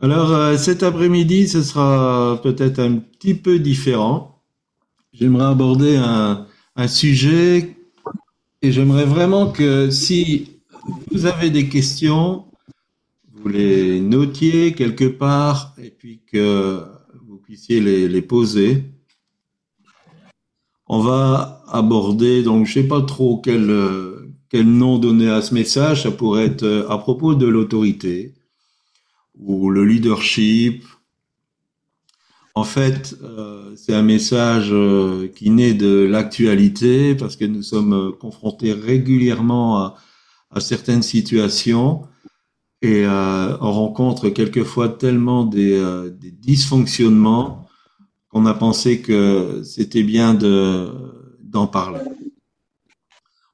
Alors euh, cet après-midi, ce sera peut-être un petit peu différent. J'aimerais aborder un, sujet et j'aimerais vraiment que si vous avez des questions, vous les notiez quelque part et puis que vous puissiez les, poser. On va aborder, donc je sais pas trop quel, euh, quel nom donner à ce message, ça pourrait être euh, à propos de l'autorité ou le leadership. En fait, euh, c'est un message euh, qui naît de l'actualité parce que nous sommes euh, confrontés régulièrement à, à certaines situations et euh, on rencontre quelquefois tellement des, euh, des dysfonctionnements qu'on a pensé que c'était bien de d'en parler.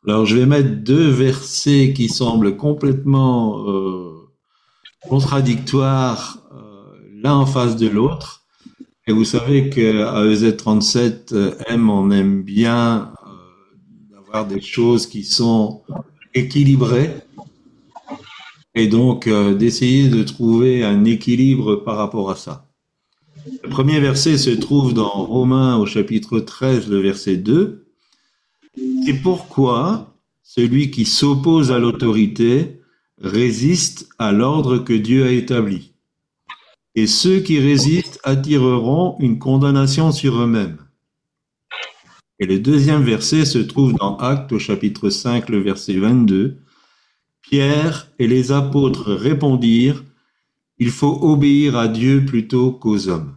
Alors je vais mettre deux versets qui semblent complètement euh, contradictoires euh, l'un en face de l'autre. Et vous savez qu'à EZ37 euh, M, on aime bien euh, avoir des choses qui sont équilibrées et donc euh, d'essayer de trouver un équilibre par rapport à ça. Le premier verset se trouve dans Romains au chapitre 13, le verset 2. C'est pourquoi celui qui s'oppose à l'autorité résiste à l'ordre que Dieu a établi. Et ceux qui résistent attireront une condamnation sur eux-mêmes. Et le deuxième verset se trouve dans Actes au chapitre 5, le verset 22. Pierre et les apôtres répondirent, il faut obéir à Dieu plutôt qu'aux hommes.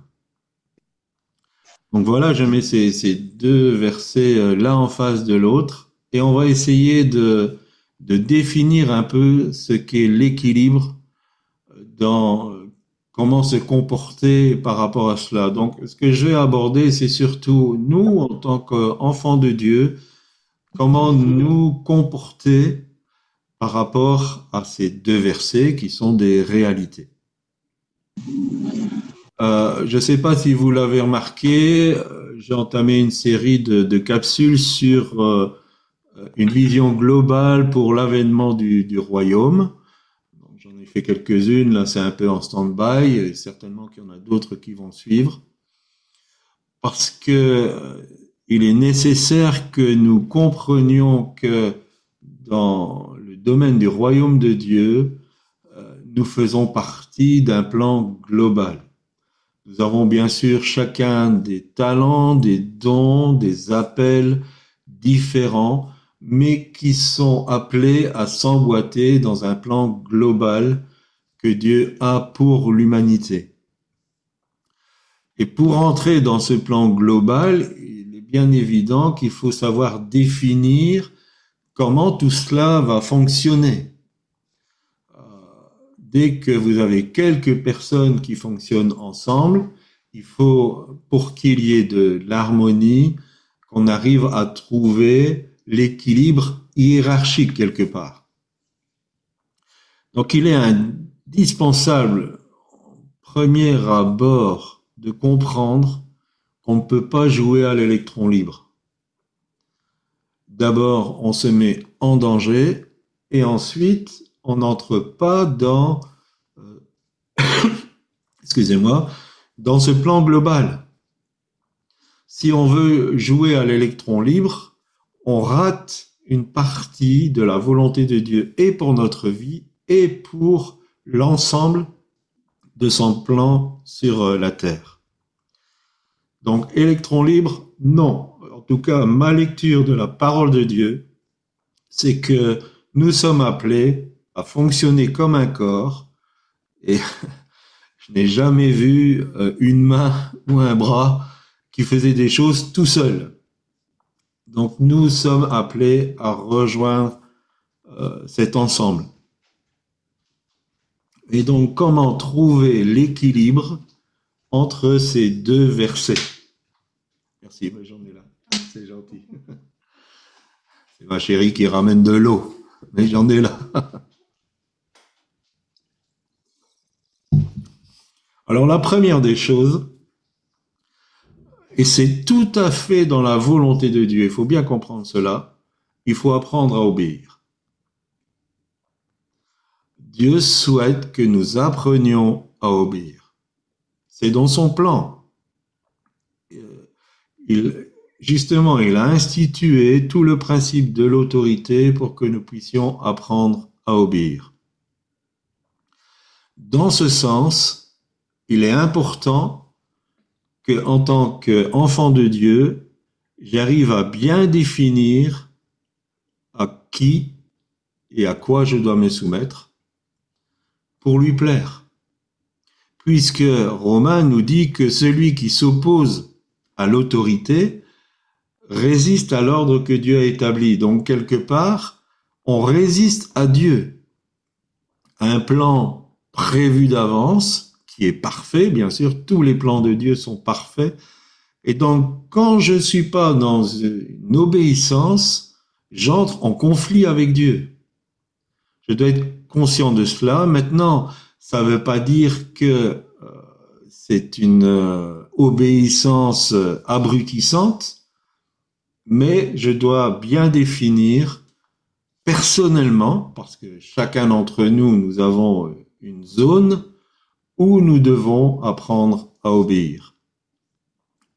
Donc voilà, je mets ces, ces deux versets euh, l'un en face de l'autre et on va essayer de, de définir un peu ce qu'est l'équilibre dans euh, comment se comporter par rapport à cela. Donc ce que je vais aborder, c'est surtout nous en tant qu'enfants de Dieu, comment nous comporter par rapport à ces deux versets qui sont des réalités. Euh, je ne sais pas si vous l'avez remarqué, euh, j'ai entamé une série de, capsules sur une vision globale pour l'avènement du, royaume. J'en ai fait quelques-unes, là c'est un peu en stand-by, certainement qu'il y en a d'autres qui vont suivre. Parce que euh, il est nécessaire que nous comprenions que dans le domaine du royaume de Dieu, euh, nous faisons partie d'un plan global. Nous avons bien sûr chacun des talents, des dons, des appels différents, mais qui sont appelés à s'emboîter dans un plan global que Dieu a pour l'humanité. Et pour entrer dans ce plan global, il est bien évident qu'il faut savoir définir comment tout cela va fonctionner. Euh, dès que vous avez quelques personnes qui fonctionnent ensemble, il faut, pour qu'il y ait de l'harmonie, qu'on arrive à trouver l'équilibre hiérarchique quelque part. Donc il est indispensable, en premier abord, de comprendre qu'on ne peut pas jouer à l'électron libre. D'abord, on se met en danger et ensuite, on n'entre pas dans, euh, excusez-moi, dans ce plan global. Si on veut jouer à l'électron libre, on rate une partie de la volonté de Dieu et pour notre vie et pour l'ensemble de son plan sur euh, la terre. Donc, électron libre, non. En tout cas, ma lecture de la parole de Dieu, c'est que nous sommes appelés à fonctionner comme un corps et je n'ai jamais vu euh, une main ou un bras qui faisait des choses tout seul. Donc nous sommes appelés à rejoindre euh, cet ensemble. Et donc comment trouver l'équilibre entre ces deux versets? Merci, j'en ai là. C'est gentil. C'est ma chérie qui ramène de l'eau, mais j'en ai là. Alors la première des choses, et c'est tout à fait dans la volonté de Dieu. Il faut bien comprendre cela. Il faut apprendre à obéir. Dieu souhaite que nous apprenions à obéir. C'est dans son plan. Euh, justement, il a institué tout le principe de l'autorité pour que nous puissions apprendre à obéir. Dans ce sens, il est important que, en tant qu'enfant de Dieu, j'arrive à bien définir à qui et à quoi je dois me soumettre pour lui plaire. Puisque Romain nous dit que celui qui s'oppose à l'autorité résiste à l'ordre que Dieu a établi. Donc quelque part, on résiste à Dieu. Un plan prévu d'avance, qui est parfait, bien sûr, tous les plans de Dieu sont parfaits. Et donc, quand je ne suis pas dans une obéissance, j'entre en conflit avec Dieu. Je dois être conscient de cela. Maintenant, ça ne veut pas dire que euh, c'est une euh, obéissance euh, abrutissante, mais je dois bien définir personnellement, parce que chacun d'entre nous, nous avons une zone où nous devons apprendre à obéir.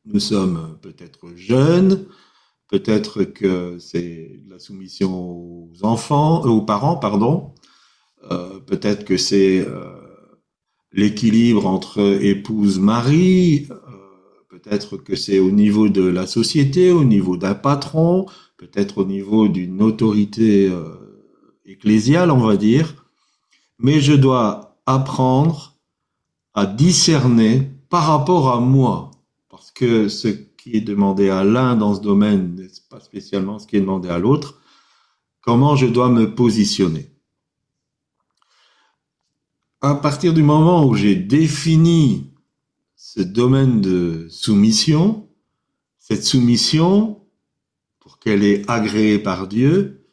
Nous sommes peut-être jeunes, peut-être que c'est la soumission aux enfants, aux parents, pardon, euh, peut-être que c'est euh, l'équilibre entre épouse-mari, euh, peut-être que c'est au niveau de la société, au niveau d'un patron, peut-être au niveau d'une autorité ecclésiale, on va dire, mais je dois apprendre à discerner par rapport à moi, parce que ce qui est demandé à l'un dans ce domaine n'est pas spécialement ce qui est demandé à l'autre, comment je dois me positionner? À partir du moment où j'ai défini ce domaine de soumission, cette soumission, pour qu'elle est agréée par Dieu,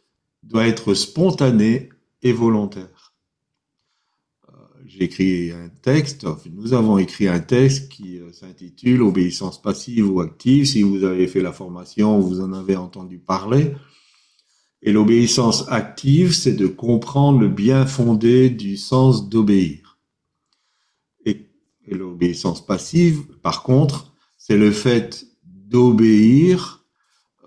doit être spontanée et volontaire. J'ai écrit un texte, nous avons écrit un texte qui euh, s'intitule Obéissance passive ou active. Si vous avez fait la formation, vous en avez entendu parler. Et l'obéissance active, c'est de comprendre le bien fondé du sens d'obéir. Et, l'obéissance passive, par contre, c'est le fait d'obéir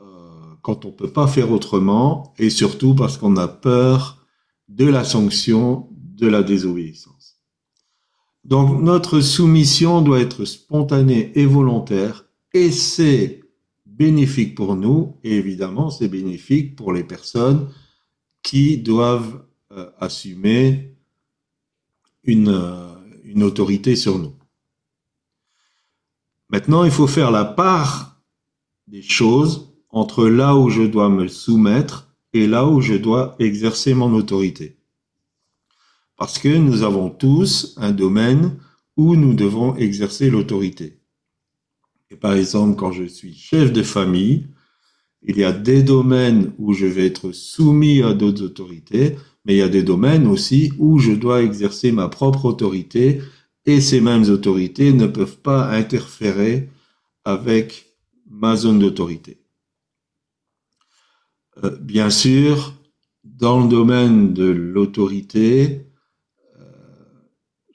euh, quand on ne peut pas faire autrement, et surtout parce qu'on a peur de la sanction de la désobéissance. Donc notre soumission doit être spontanée et volontaire, et c'est bénéfique pour nous et évidemment c'est bénéfique pour les personnes qui doivent euh, assumer euh, une autorité sur nous. Maintenant, il faut faire la part des choses entre là où je dois me soumettre et là où je dois exercer mon autorité. Parce que nous avons tous un domaine où nous devons exercer l'autorité. Et par exemple, quand je suis chef de famille, il y a des domaines où je vais être soumis à d'autres autorités, mais il y a des domaines aussi où je dois exercer ma propre autorité et ces mêmes autorités ne peuvent pas interférer avec ma zone d'autorité. Euh, bien sûr, dans le domaine de l'autorité,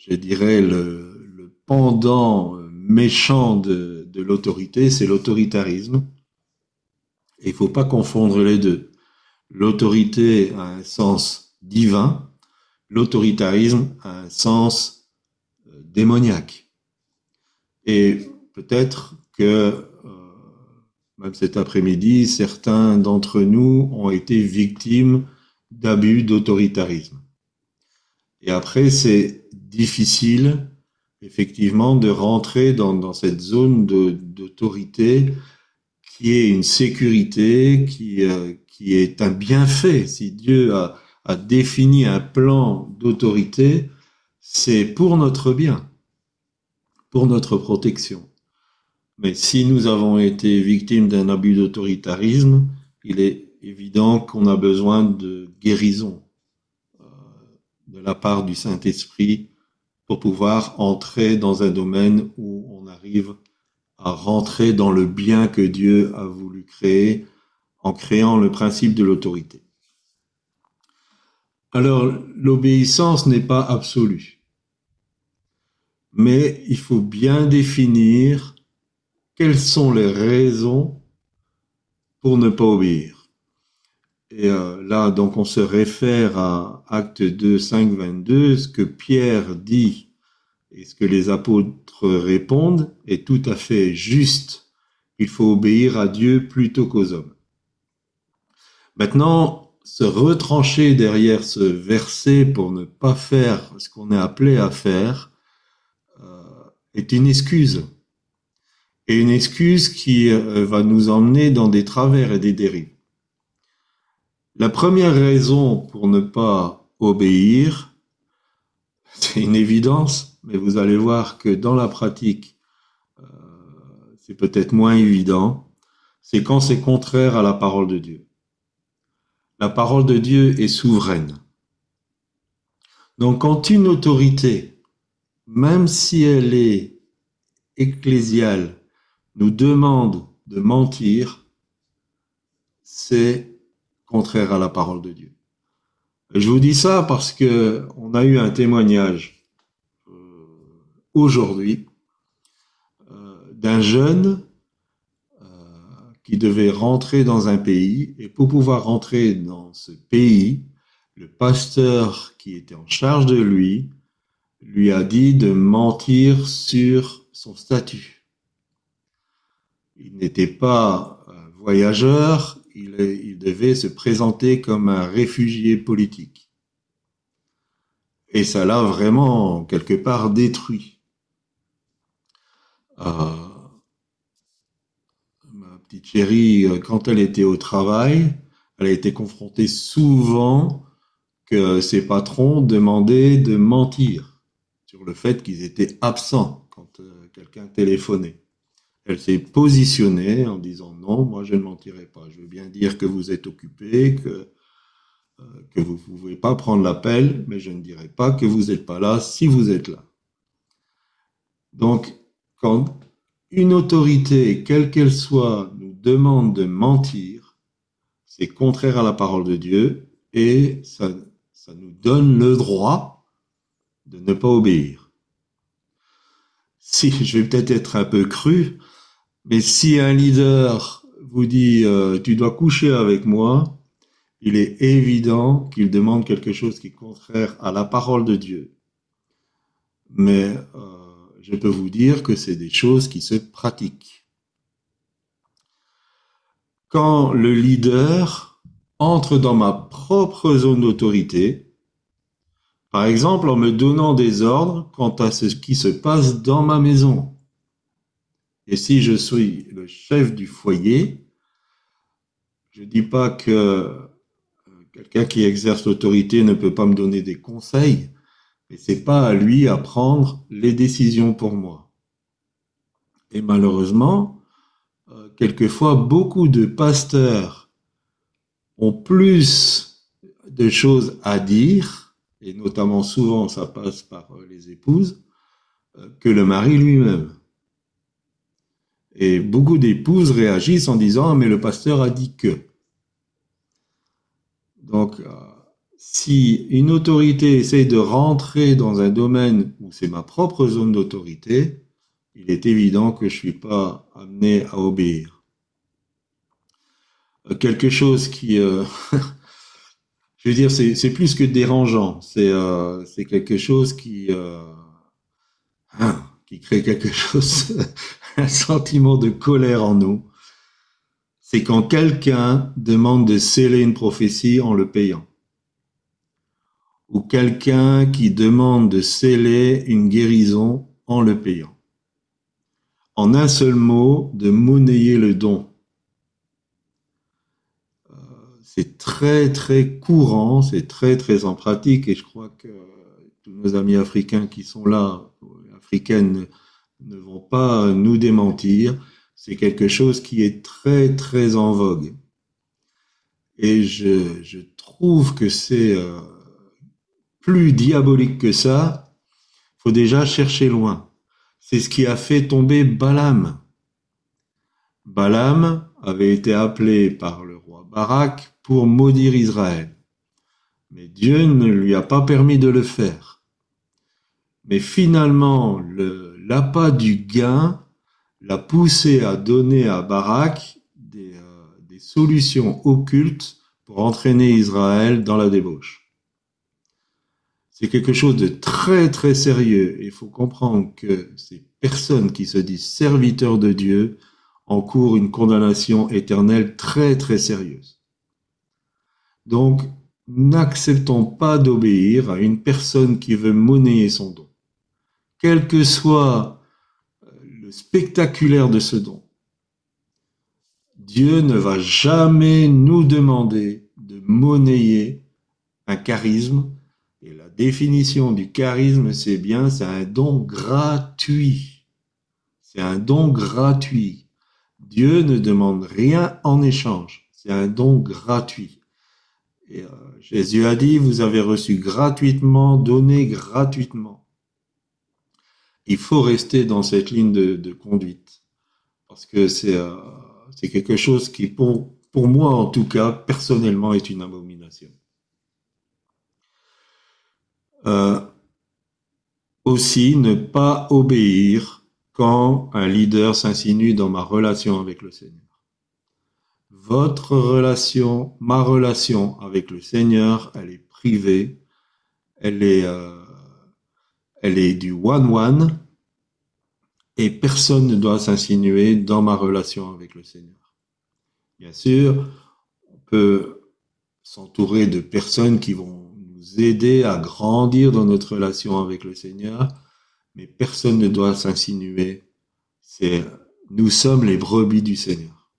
je dirais le, pendant méchant de, de l'autorité, c'est l'autoritarisme. Il ne faut pas confondre les deux. L'autorité a un sens divin, l'autoritarisme a un sens euh, démoniaque. Et peut-être que, euh, même cet après-midi, certains d'entre nous ont été victimes d'abus d'autoritarisme. Et après, c'est difficile effectivement de rentrer dans, cette zone d'autorité qui est une sécurité, qui, euh, qui est un bienfait. Si Dieu a, défini un plan d'autorité, c'est pour notre bien, pour notre protection. Mais si nous avons été victimes d'un abus d'autoritarisme, il est évident qu'on a besoin de guérison euh, de la part du Saint-Esprit pour pouvoir entrer dans un domaine où on arrive à rentrer dans le bien que Dieu a voulu créer en créant le principe de l'autorité. Alors, l'obéissance n'est pas absolue. mais il faut bien définir quelles sont les raisons pour ne pas obéir. Et euh, là, donc, on se réfère à Acte 2, 5, 22, ce que Pierre dit et ce que les apôtres répondent est tout à fait juste. Il faut obéir à Dieu plutôt qu'aux hommes. Maintenant, se retrancher derrière ce verset pour ne pas faire ce qu'on est appelé à faire euh, est une excuse. Et une excuse qui euh, va nous emmener dans des travers et des dérives. La première raison pour ne pas obéir, c'est une évidence, mais vous allez voir que dans la pratique, euh, c'est peut-être moins évident, c'est quand c'est contraire à la parole de Dieu. La parole de Dieu est souveraine. Donc quand une autorité, même si elle est ecclésiale, nous demande de mentir, c'est contraire à la parole de Dieu. je vous dis ça parce que on a eu un témoignage euh, aujourd'hui euh, d'un jeune euh, qui devait rentrer dans un pays et pour pouvoir rentrer dans ce pays, le pasteur qui était en charge de lui lui a dit de mentir sur son statut. Il n'était pas voyageur, il, devait se présenter comme un réfugié politique. Et ça l'a vraiment, quelque part, détruit. Euh, ma petite chérie, quand elle était au travail, elle a été confrontée souvent que ses patrons demandaient de mentir sur le fait qu'ils étaient absents quand euh, quelqu'un téléphonait. Elle s'est positionnée en disant non, moi je ne mentirai pas. Je veux bien dire que vous êtes occupé, que, euh, que vous ne pouvez pas prendre l'appel, mais je ne dirai pas que vous n'êtes pas là si vous êtes là. Donc, quand une autorité, quelle qu'elle soit, nous demande de mentir, c'est contraire à la parole de Dieu et ça, ça nous donne le droit de ne pas obéir. Si je vais peut-être être un peu cru, mais si un leader vous dit euh, tu dois coucher avec moi, il est évident qu'il demande quelque chose qui est contraire à la parole de Dieu. Mais euh, je peux vous dire que c'est des choses qui se pratiquent. Quand le leader entre dans ma propre zone d'autorité, par exemple en me donnant des ordres quant à ce qui se passe dans ma maison, et si je suis le chef du foyer, je ne dis pas que euh, quelqu'un qui exerce l'autorité ne peut pas me donner des conseils, mais c'est pas à lui à prendre les décisions pour moi. Et malheureusement, euh, quelquefois, beaucoup de pasteurs ont plus de choses à dire, et notamment souvent ça passe par euh, les épouses, que le mari lui-même. Et beaucoup d'épouses réagissent en disant ah, mais le pasteur a dit que. Donc, euh, si une autorité essaie de rentrer dans un domaine où c'est ma propre zone d'autorité, il est évident que je suis pas amené à obéir. Euh, quelque chose qui, euh, je veux dire, c'est plus que dérangeant. C'est c'est quelque chose qui hein, qui crée quelque chose un sentiment de colère en nous, c'est quand quelqu'un demande de sceller une prophétie en le payant. Ou quelqu'un qui demande de sceller une guérison en le payant. En un seul mot, de monnayer le don. Euh, c'est très très courant, c'est très très en pratique et je crois que tous nos amis africains qui sont là, africaines, ne vont pas nous démentir. C'est quelque chose qui est très, très en vogue. Et je, trouve que c'est euh, plus diabolique que ça. faut déjà chercher loin. C'est ce qui a fait tomber Balaam. Balaam avait été appelé par le roi Barak pour maudire Israël. Mais Dieu ne lui a pas permis de le faire. Mais finalement, l'appât du gain l'a poussé à donner à Barak des, euh, des solutions occultes pour entraîner Israël dans la débauche. C'est quelque chose de très très sérieux. Il faut comprendre que ces personnes qui se disent serviteurs de Dieu encourent une condamnation éternelle très très sérieuse. Donc, n'acceptons pas d'obéir à une personne qui veut monnayer son don. Quel que soit euh, le spectaculaire de ce don, Dieu ne va jamais nous demander de monnayer un charisme. Et la définition du charisme, c'est bien, c'est un don gratuit. C'est un don gratuit. Dieu ne demande rien en échange. C'est un don gratuit. Euh, Jésus a dit, vous avez reçu gratuitement, donné gratuitement. Il faut rester dans cette ligne de, conduite. Parce que c'est euh, quelque chose qui, pour, pour moi en tout cas, personnellement, est une abomination. Euh, aussi, ne pas obéir quand un leader s'insinue dans ma relation avec le Seigneur. Votre relation, ma relation avec le Seigneur, elle est privée, elle est, euh, elle est du one-one, et personne ne doit s'insinuer dans ma relation avec le Seigneur. Bien sûr, on peut s'entourer de personnes qui vont nous aider à grandir dans notre relation avec le Seigneur, mais personne ne doit s'insinuer. C'est nous sommes les brebis du Seigneur.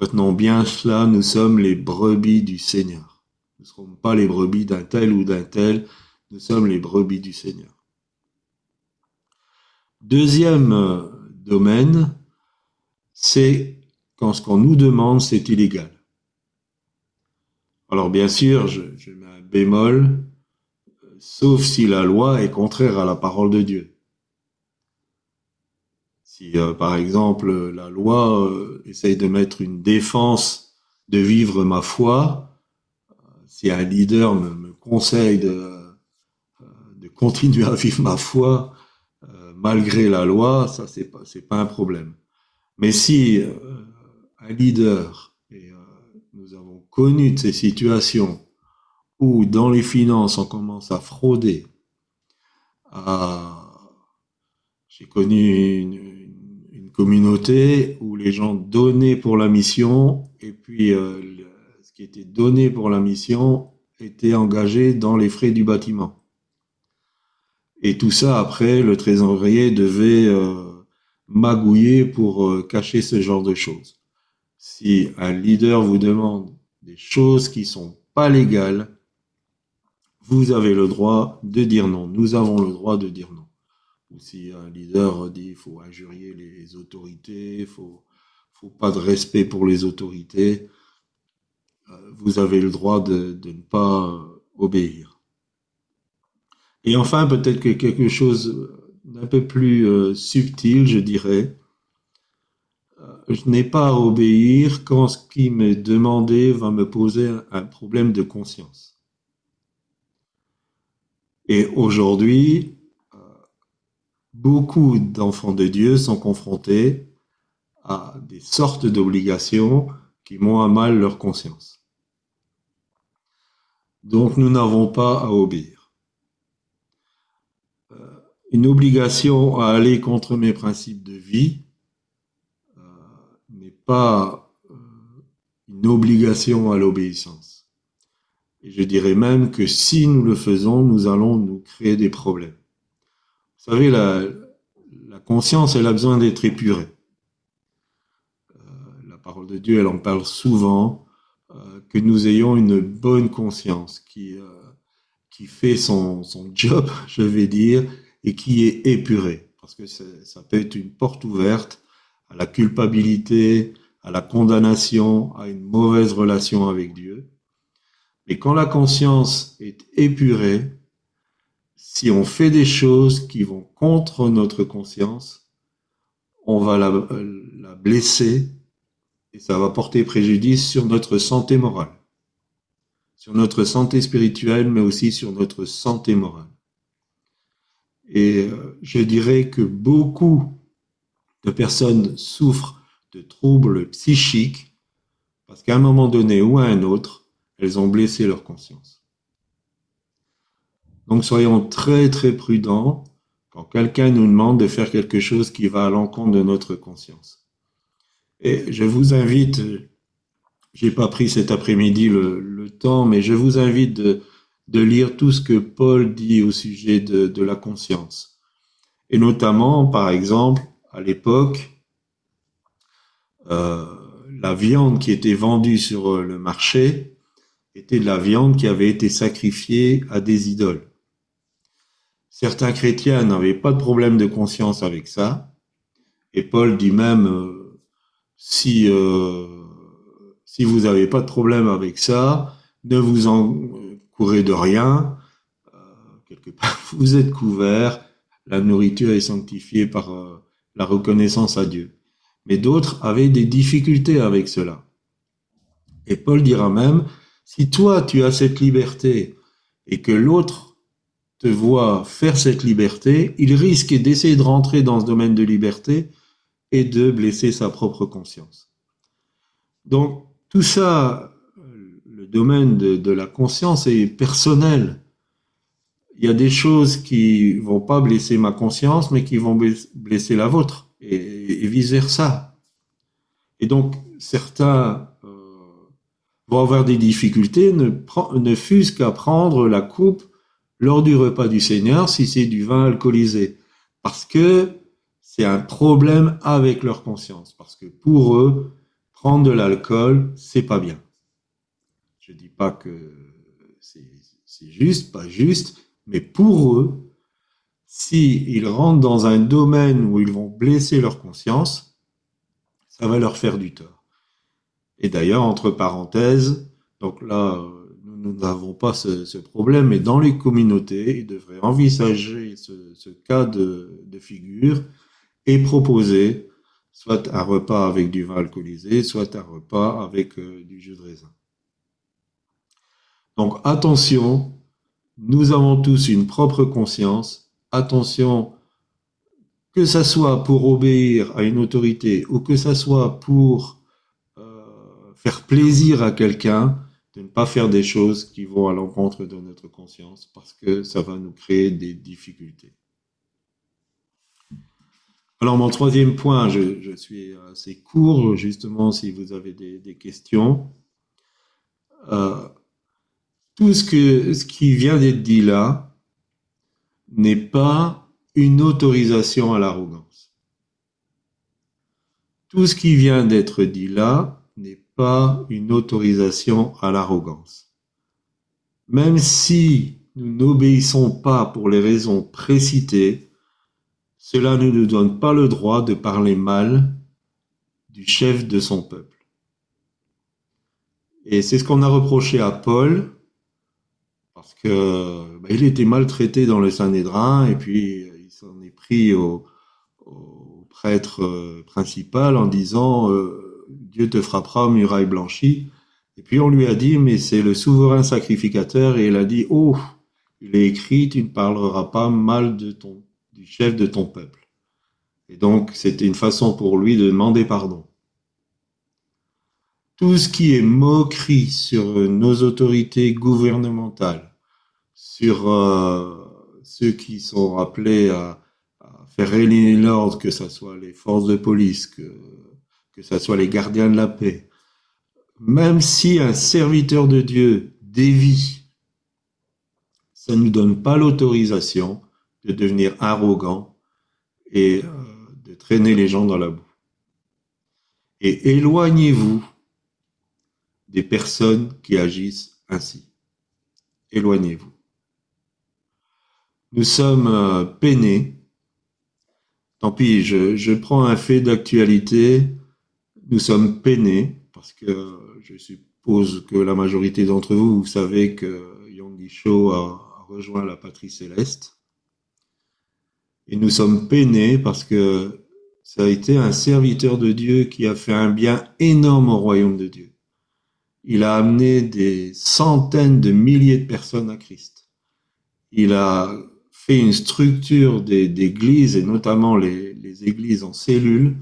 Retenons bien cela, nous sommes les brebis du Seigneur. Nous ne sommes pas les brebis d'un tel ou d'un tel, nous sommes les brebis du Seigneur. Deuxième euh, domaine, c'est quand ce qu'on nous demande, c'est illégal. Alors bien sûr, je, mets un bémol, euh, sauf si la loi est contraire à la parole de Dieu. Si euh, par exemple la loi essaye de mettre une défense de vivre ma foi, si un leader me, conseille de continuer à vivre ma foi, malgré la loi, ça c'est pas un problème. Mais si euh, un leader et euh, nous avons connu de ces situations où dans les finances on commence à frauder, j'ai connu une, communauté où les gens donnaient pour la mission et puis euh, ce qui était donné pour la mission était engagé dans les frais du bâtiment. Et tout ça, après, le trésorier devait euh, magouiller pour euh, cacher ce genre de choses. Si un leader vous demande des choses qui sont pas légales, vous avez le droit de dire non. Nous avons le droit de dire non. Ou si un leader dit faut injurier les autorités, faut, faut pas de respect pour les autorités, euh, vous avez le droit de ne pas obéir. Et enfin, peut-être que quelque chose d'un peu plus euh, subtil, je dirais, euh, je n'ai pas à obéir quand ce qui m'est demandé va me poser un problème de conscience. Et aujourd'hui, euh, beaucoup d'enfants de Dieu sont confrontés à des sortes d'obligations qui m'ont à mal leur conscience. Donc nous n'avons pas à obéir une obligation à aller contre mes principes de vie euh, n'est pas euh, une obligation à l'obéissance. Et je dirais même que si nous le faisons, nous allons nous créer des problèmes. Vous savez, la, la conscience, elle a besoin d'être épurée. Euh, la parole de Dieu, elle en parle souvent, que nous ayons une bonne conscience qui, qui fait son, son job, je vais dire, et qui est épuré. Parce que ça peut être une porte ouverte à la culpabilité, à la condamnation, à une mauvaise relation avec Dieu. Mais quand la conscience est épurée, si on fait des choses qui vont contre notre conscience, on va la, la blesser et ça va porter préjudice sur notre santé morale, sur notre santé spirituelle, mais aussi sur notre santé morale. Et euh, je dirais que beaucoup de personnes souffrent de troubles psychiques parce qu'à un moment donné ou à un autre, elles ont blessé leur conscience. Donc soyons très très prudents quand quelqu'un nous demande de faire quelque chose qui va à l'encontre de notre conscience. Et je vous invite, j'ai pas pris cet après-midi le, temps, mais je vous invite de, de lire tout ce que Paul dit au sujet de, la conscience. Et notamment, par exemple, à l'époque, euh, la viande qui était vendue sur le marché était de la viande qui avait été sacrifiée à des idoles. Certains chrétiens n'avaient pas de problème de conscience avec ça. Et Paul dit même, euh, euh, si vous n'avez pas de problème avec ça, ne vous en courez de rien. Euh, quelque part, vous êtes couvert. La nourriture est sanctifiée par euh, la reconnaissance à Dieu. Mais d'autres avaient des difficultés avec cela. Et Paul dira même, si toi tu as cette liberté et que l'autre te voit faire cette liberté, il risque d'essayer de rentrer dans ce domaine de liberté et de blesser sa propre conscience. Donc tout ça, domaine de, la conscience est personnel. Il y a des choses qui vont pas blesser ma conscience, mais qui vont blesser la vôtre, et, vice versa. Et donc certains euh, vont avoir des difficultés, ne, ne fût-ce qu'à prendre la coupe lors du repas du Seigneur si c'est du vin alcoolisé. Parce que c'est un problème avec leur conscience. Parce que pour eux, prendre de l'alcool, c'est pas bien. Je dis pas que c'est juste, pas juste, mais pour eux, s'ils ils rentrent dans un domaine où ils vont blesser leur conscience, ça va leur faire du tort. Et d'ailleurs, entre parenthèses, donc là, nous n'avons pas ce, problème, mais dans les communautés, ils devraient envisager ce, cas de, figure et proposer soit un repas avec du vin alcoolisé, soit un repas avec euh, du jus de raisin. Donc attention, nous avons tous une propre conscience. Attention, que ça soit pour obéir à une autorité ou que ça soit pour euh, faire plaisir à quelqu'un, de ne pas faire des choses qui vont à l'encontre de notre conscience parce que ça va nous créer des difficultés. Alors mon troisième point, je, suis assez court justement si vous avez des, questions. Euh, tout ce, qui vient d'être dit là n'est pas une autorisation à l'arrogance. Tout ce qui vient d'être dit là n'est pas une autorisation à l'arrogance. Même si nous n'obéissons pas pour les raisons précitées, cela ne nous donne pas le droit de parler mal du chef de son peuple. Et c'est ce qu'on a reproché à Paul, bah, il était maltraité dans le Sanhédrin, et puis il s'en est pris au, prêtre euh, principal en disant euh, Dieu te frappera, muraille blanchie. Et puis on lui a dit, mais c'est le souverain sacrificateur, et il a dit, oh, il est écrit, tu ne parleras pas mal de ton, du chef de ton peuple. Et donc, c'était une façon pour lui de demander pardon. Tout ce qui est moquerie sur nos autorités gouvernementales, sur euh, ceux qui sont appelés à, faire régner l'ordre, que ce soit les forces de police, que que ce soit les gardiens de la paix, même si un serviteur de Dieu dévie, ça ne nous donne pas l'autorisation de devenir arrogant et euh, de traîner les gens dans la boue. Et éloignez-vous des personnes qui agissent ainsi. Éloignez-vous. Nous sommes euh, peinés. Tant pis, je, prends un fait d'actualité nous sommes peinés parce que je suppose que la majorité d'entre vous, vous savez que Yonggi Cho a rejoint la patrie céleste. Et nous sommes peinés parce que ça a été un serviteur de Dieu qui a fait un bien énorme au royaume de Dieu. Il a amené des centaines de milliers de personnes à Christ. Il a une structure d'églises, et notamment les, églises en cellules,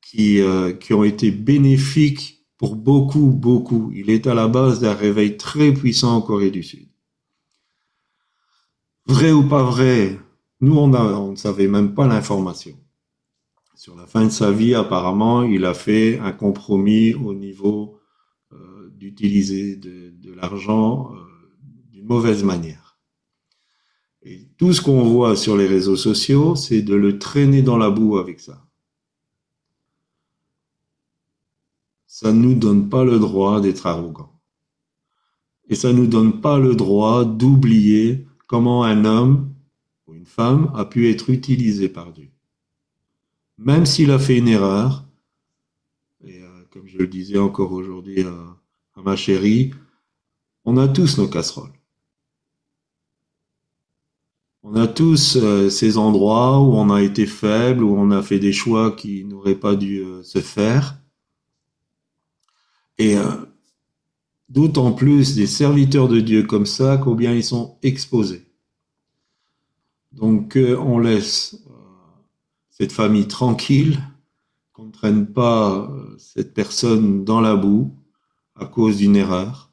qui, euh, qui ont été bénéfiques pour beaucoup, beaucoup. Il est à la base d'un réveil très puissant en Corée du Sud. Vrai ou pas vrai, nous, on, on ne savait même pas l'information. Sur la fin de sa vie, apparemment, il a fait un compromis au niveau euh, d'utiliser de, de l'argent euh, d'une mauvaise manière. Tout ce qu'on voit sur les réseaux sociaux, c'est de le traîner dans la boue avec ça. Ça ne nous donne pas le droit d'être arrogants. Et ça ne nous donne pas le droit d'oublier comment un homme ou une femme a pu être utilisé par Dieu même s'il a fait une erreur, et euh, comme je le disais encore aujourd'hui à, ma chérie, on a tous nos casseroles. On a tous euh, ces endroits où on a été faible, où on a fait des choix qui n'auraient pas dû euh, se faire. Et d'autant plus des serviteurs de Dieu comme ça, combien ils sont exposés. Donc on laisse cette famille tranquille, qu'on ne traîne pas euh, cette personne dans la boue à cause d'une erreur.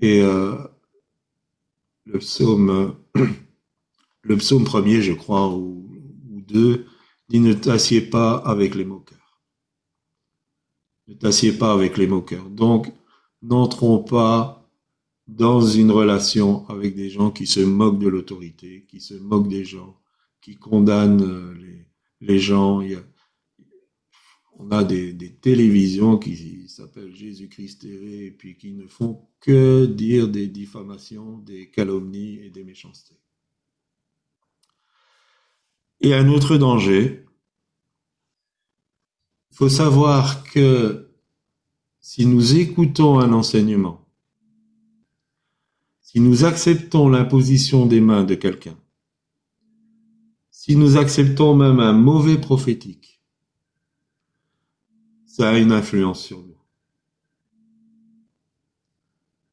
Et euh, le psaume, le psaume premier, je crois, ou, ou deux, dit ne t'assieds pas avec les moqueurs. Ne t'assieds pas avec les moqueurs. Donc, n'entrons pas dans une relation avec des gens qui se moquent de l'autorité, qui se moquent des gens, qui condamnent euh, les, gens. Il y a, on a des, télévisions qui s'appellent Jésus-Christ et puis qui ne font que dire des diffamations, des calomnies et des méchancetés. Et un autre danger, il faut savoir que si nous écoutons un enseignement, si nous acceptons l'imposition des mains de quelqu'un, si nous acceptons même un mauvais prophétique, ça a une influence sur nous.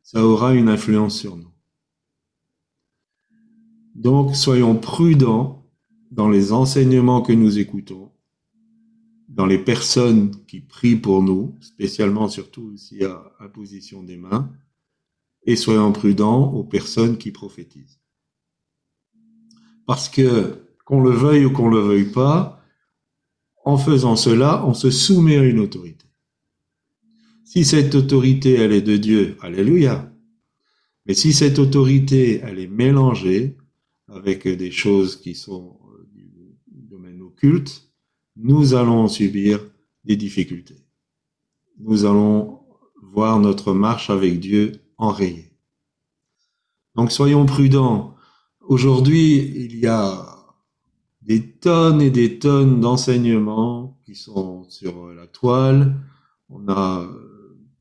Ça aura une influence sur nous. Donc, soyons prudents dans les enseignements que nous écoutons, dans les personnes qui prient pour nous, spécialement surtout s'il y a imposition des mains, et soyons prudents aux personnes qui prophétisent. Parce que qu'on le veuille ou qu'on le veuille pas, en faisant cela, on se soumet à une autorité. Si cette autorité, elle est de Dieu, alléluia. Mais si cette autorité, elle est mélangée avec des choses qui sont occulte, nous allons subir des difficultés. Nous allons voir notre marche avec Dieu enrayée. Donc soyons prudents. Aujourd'hui, il y a des tonnes et des tonnes d'enseignements qui sont sur la toile. On a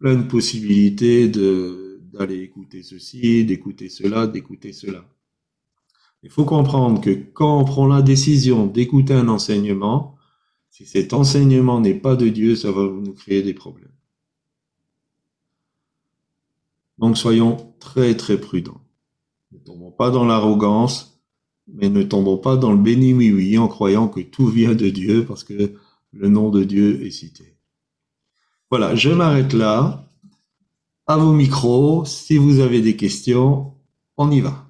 plein de possibilités de, d'aller écouter ceci, d'écouter cela, d'écouter cela. Il faut comprendre que quand on prend la décision d'écouter un enseignement, si cet enseignement n'est pas de Dieu, ça va nous créer des problèmes. Donc soyons très très prudents. Ne tombons pas dans l'arrogance, mais ne tombons pas dans le béni oui oui en croyant que tout vient de Dieu parce que le nom de Dieu est cité. Voilà, je m'arrête là. À vos micros, si vous avez des questions, on y va.